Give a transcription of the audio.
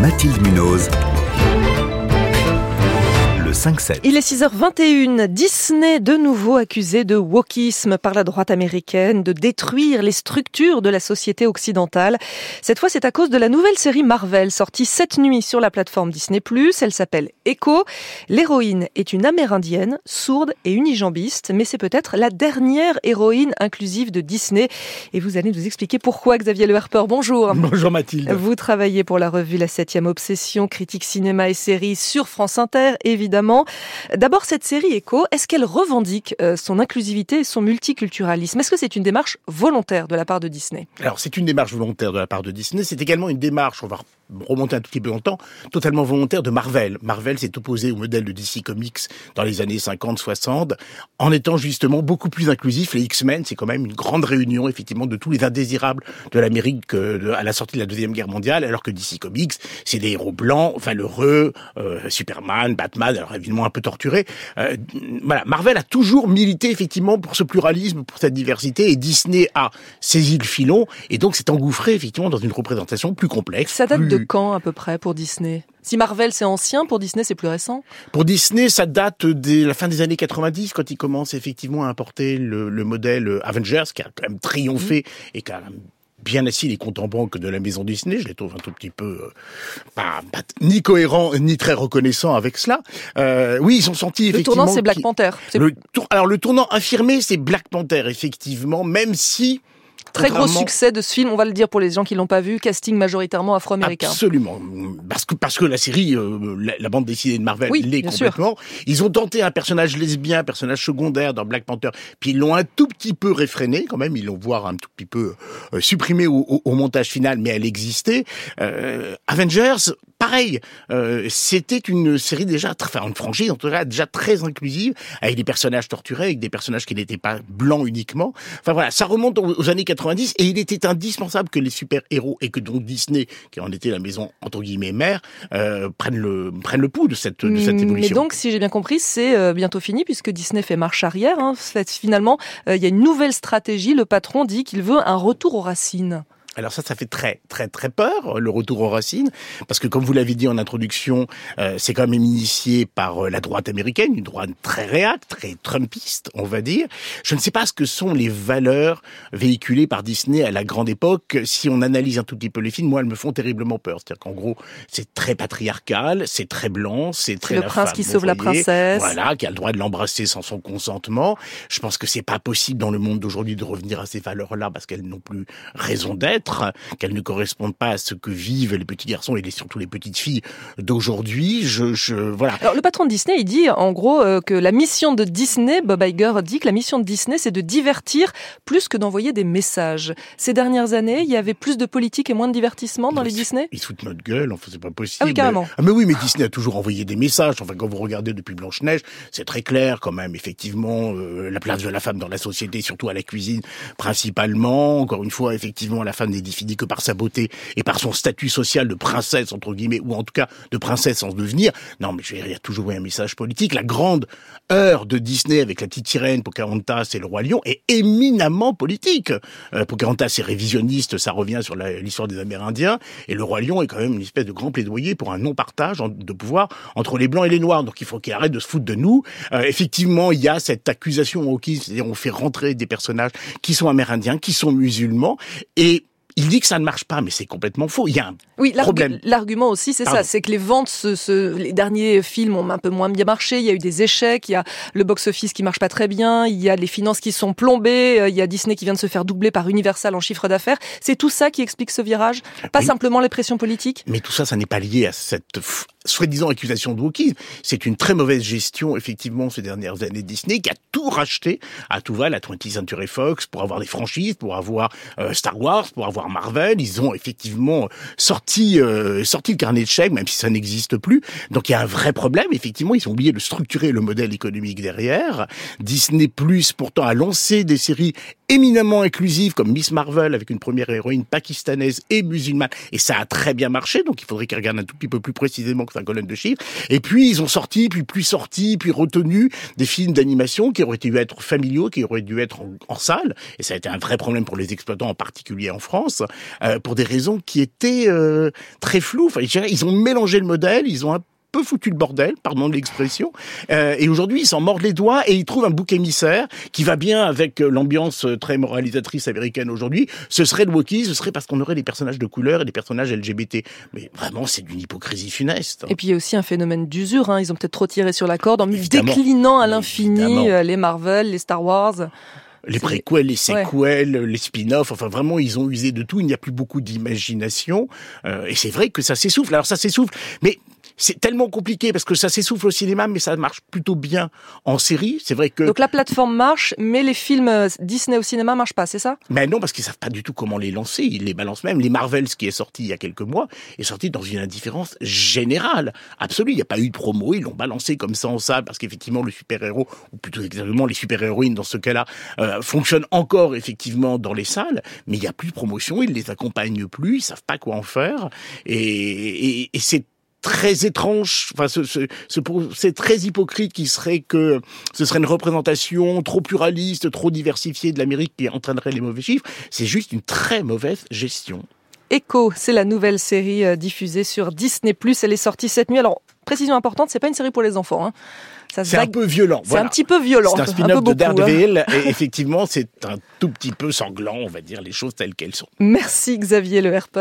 Mathilde Munoz. Le 5-7. Il est 6h21. Disney, de nouveau accusé de wokisme par la droite américaine, de détruire les structures de la société occidentale. Cette fois, c'est à cause de la nouvelle série Marvel, sortie cette nuit sur la plateforme Disney+. Elle s'appelle Echo. L'héroïne est une amérindienne, sourde et unijambiste, mais c'est peut-être la dernière héroïne inclusive de Disney. Et vous allez nous expliquer pourquoi, Xavier Le Harper. Bonjour. Bonjour Mathilde. Vous travaillez pour la revue La 7 Obsession, critique cinéma et séries sur France Inter, évidemment. D'abord, cette série Echo, est-ce qu'elle revendique euh, son inclusivité et son multiculturalisme? Est-ce que c'est une démarche volontaire de la part de Disney? Alors, c'est une démarche volontaire de la part de Disney. C'est également une démarche, on va remonter un tout petit peu longtemps, totalement volontaire de Marvel. Marvel s'est opposé au modèle de DC Comics dans les années 50-60 en étant justement beaucoup plus inclusif. Les X-Men, c'est quand même une grande réunion effectivement de tous les indésirables de l'Amérique euh, à la sortie de la Deuxième Guerre mondiale, alors que DC Comics, c'est des héros blancs, valeureux, euh, Superman, Batman, alors évidemment un peu torturés. Euh, voilà, Marvel a toujours milité effectivement pour ce pluralisme, pour cette diversité, et Disney a saisi le filon, et donc s'est engouffré effectivement dans une représentation plus complexe. Ça date plus- de quand à peu près pour Disney? Si Marvel c'est ancien, pour Disney c'est plus récent? Pour Disney, ça date de la fin des années 90, quand il commence effectivement à importer le, le modèle Avengers, qui a quand même triomphé et qui a bien assis les comptes en banque de la maison Disney. Je les trouve un tout petit peu euh, pas, pas ni cohérents ni très reconnaissants avec cela. Euh, oui, ils ont senti Le effectivement. tournant c'est Black Panther. Le tour- alors le tournant affirmé, c'est Black Panther, effectivement, même si très gros succès de ce film, on va le dire pour les gens qui l'ont pas vu, casting majoritairement afro-américain. Absolument, parce que parce que la série, euh, la, la bande dessinée de Marvel Oui, l'est sûr. complètement. Ils ont tenté un personnage lesbien, un personnage secondaire dans Black Panther, puis ils l'ont un tout petit peu réfréné quand même. Ils l'ont voire un tout petit peu euh, supprimé au, au- au montage final, mais elle existait. Euh, Avengers, pareil, euh, c'était une série déjà, très- enfin une franchise en tout cas déjà très inclusive, avec des personnages torturés, avec des personnages qui n'étaient pas blancs uniquement. Enfin voilà, ça remonte aux, années 90 et il était indispensable que les super-héros et que donc Disney, qui en était la maison entre guillemets mère, euh, prennent le prennent le pouls de cette de cette Mm, Mais évolution. donc, si j'ai bien compris, c'est euh, bientôt fini puisque Disney fait marche arrière. hein. Finalement, euh, il y a une nouvelle stratégie. Le patron dit qu'il veut un retour aux racines. Alors ça, ça fait très très très peur le retour aux racines, parce que comme vous l'avez dit en introduction, euh, c'est quand même initié par euh, la droite américaine, une droite très réacte, très trumpiste, on va dire. Je ne sais pas ce que sont les valeurs véhiculées par Disney à la grande époque. Si on analyse un tout petit peu les films, moi, elles me font terriblement peur. C'est-à-dire qu'en gros, c'est très patriarcal, c'est très blanc, c'est très le la prince femme, qui sauve la princesse. Voilà, qui a le droit de l'embrasser sans son consentement. Je pense que c'est pas possible dans le monde d'aujourd'hui de revenir à ces valeurs-là parce qu'elles n'ont plus raison d'être, qu'elles ne correspondent pas à ce que vivent les petits garçons et les- surtout les petites filles d'aujourd'hui. Je, je, voilà. Alors, le patron de Disney, il dit en gros euh, que la mission de Disney, Bob Iger dit que la mission de Disney, c'est de divertir plus que d'envoyer des messages. Ces dernières années, il y avait plus de politique et moins de divertissement dans les Disney? Ils foutent notre gueule, enfin c'est pas possible. Ah oui, carrément. Ah mais oui, mais Disney a toujours envoyé des messages. Enfin quand vous regardez depuis Blanche-Neige, c'est très clair quand même, effectivement, euh, la place de la femme dans la société, surtout à la cuisine principalement. Encore une fois, effectivement, la femme n'est définie que par sa beauté et par son statut social de princesse, entre guillemets, ou en tout cas de princesse sans devenir. Non, mais il y a toujours un message politique. La grande heure de Disney avec la petite sirène, Pocahontas et le roi lion est éminemment politique. Euh, Pocahontas est révisionniste, ça revient sur l'histoire des Amérindiens, et le roi lion est quand même une espèce de grand plaidoyer pour un non-partage en- de pouvoir entre les blancs et les noirs. Donc il faut qu'il arrête de se foutre de nous. Euh, effectivement, il y a cette accusation au c'est-à-dire on fait rentrer des personnages qui sont amérindiens, qui sont musulmans, et il dit que ça ne marche pas, mais c'est complètement faux. Il y a un Oui, problème. l'argument aussi, c'est ça, c'est que les ventes, les derniers films ont un peu moins bien marché. Il y a eu des échecs, il y a le box-office qui marche pas très bien, il y a les finances qui sont plombées, euh, il y a Disney qui vient de se faire doubler par Universal en chiffre d'affaires. C'est tout ça qui explique ce virage, pas Oui. simplement les pressions politiques? Mais tout ça, ça n'est pas lié à cette soi-disant accusation de wokisme. C'est une très mauvaise gestion, effectivement, ces dernières années de Disney, qui a tout racheté à tout va, la 20th Century Fox, pour avoir des franchises, pour avoir euh, Star Wars, pour avoir Marvel. Ils ont effectivement sorti euh, sorti le carnet de chèques, même si ça n'existe plus. Donc il y a un vrai problème. Effectivement, ils ont oublié de structurer le modèle économique derrière. Disney Plus, pourtant, a lancé des séries éminemment inclusives comme Miss Marvel avec une première héroïne pakistanaise et musulmane et ça a très bien marché donc il faudrait qu'ils regardent un tout petit peu plus précisément que colonne de chiffres. Et puis ils ont sorti, puis plus sorti, puis retenu des films d'animation qui auraient dû être familiaux, qui auraient dû être en, salle. Et ça a été un vrai problème pour les exploitants, en particulier en France, euh, pour des raisons qui étaient euh, très floues. Enfin, ils ont mélangé le modèle, ils ont un peu foutu le bordel, pardon de l'expression. Euh, et aujourd'hui, ils s'en mordent les doigts et ils trouvent un bouc émissaire qui va bien avec euh, l'ambiance euh, très moralisatrice américaine aujourd'hui. Ce serait le Wookiee, ce serait parce qu'on aurait des personnages de couleur et des personnages LGBT. Mais vraiment, c'est d'une hypocrisie funeste. Et puis il y a aussi un phénomène d'usure. Hein. Ils ont peut-être trop tiré sur la corde en déclinant à l'infini les Marvel, les Star Wars les préquels, les séquels, les spin-offs, enfin vraiment ils ont usé de tout, il n'y a plus beaucoup d'imagination et c'est vrai que ça s'essouffle. Alors ça s'essouffle, mais c'est tellement compliqué parce que ça s'essouffle au cinéma, mais ça marche plutôt bien en série. C'est vrai que donc la plateforme marche, mais les films euh, Disney au cinéma marchent pas, c'est ça? Mais non, parce qu'ils savent pas du tout comment les lancer. Ils les balancent même. Les Marvels, qui est sorti il y a quelques mois, est sorti dans une indifférence générale, absolue. Il n'y a pas eu de promo. Ils l'ont balancé comme ça en salle parce qu'effectivement le super héros, ou plutôt exactement les super héroïnes dans ce cas-là, euh, fonctionnent encore effectivement dans les salles, mais il n'y a plus de promotion. Ils les accompagnent plus. Ils savent pas quoi en faire. Et, et, et c'est très étrange, enfin, c'est très hypocrite qui serait que ce serait une représentation trop pluraliste, trop diversifiée de l'Amérique qui entraînerait les mauvais chiffres. C'est juste une très mauvaise gestion. Echo, c'est la nouvelle série euh, diffusée sur Disney+. Elle est sortie cette nuit. Alors, précision importante, c'est pas une série pour les enfants. Hein. C'est un peu violent. C'est un petit peu violent. C'est un spin-off de hein. Daredevil. Et effectivement, c'est un tout petit peu sanglant, on va dire les choses telles qu'elles sont. Merci Xavier Le Herper.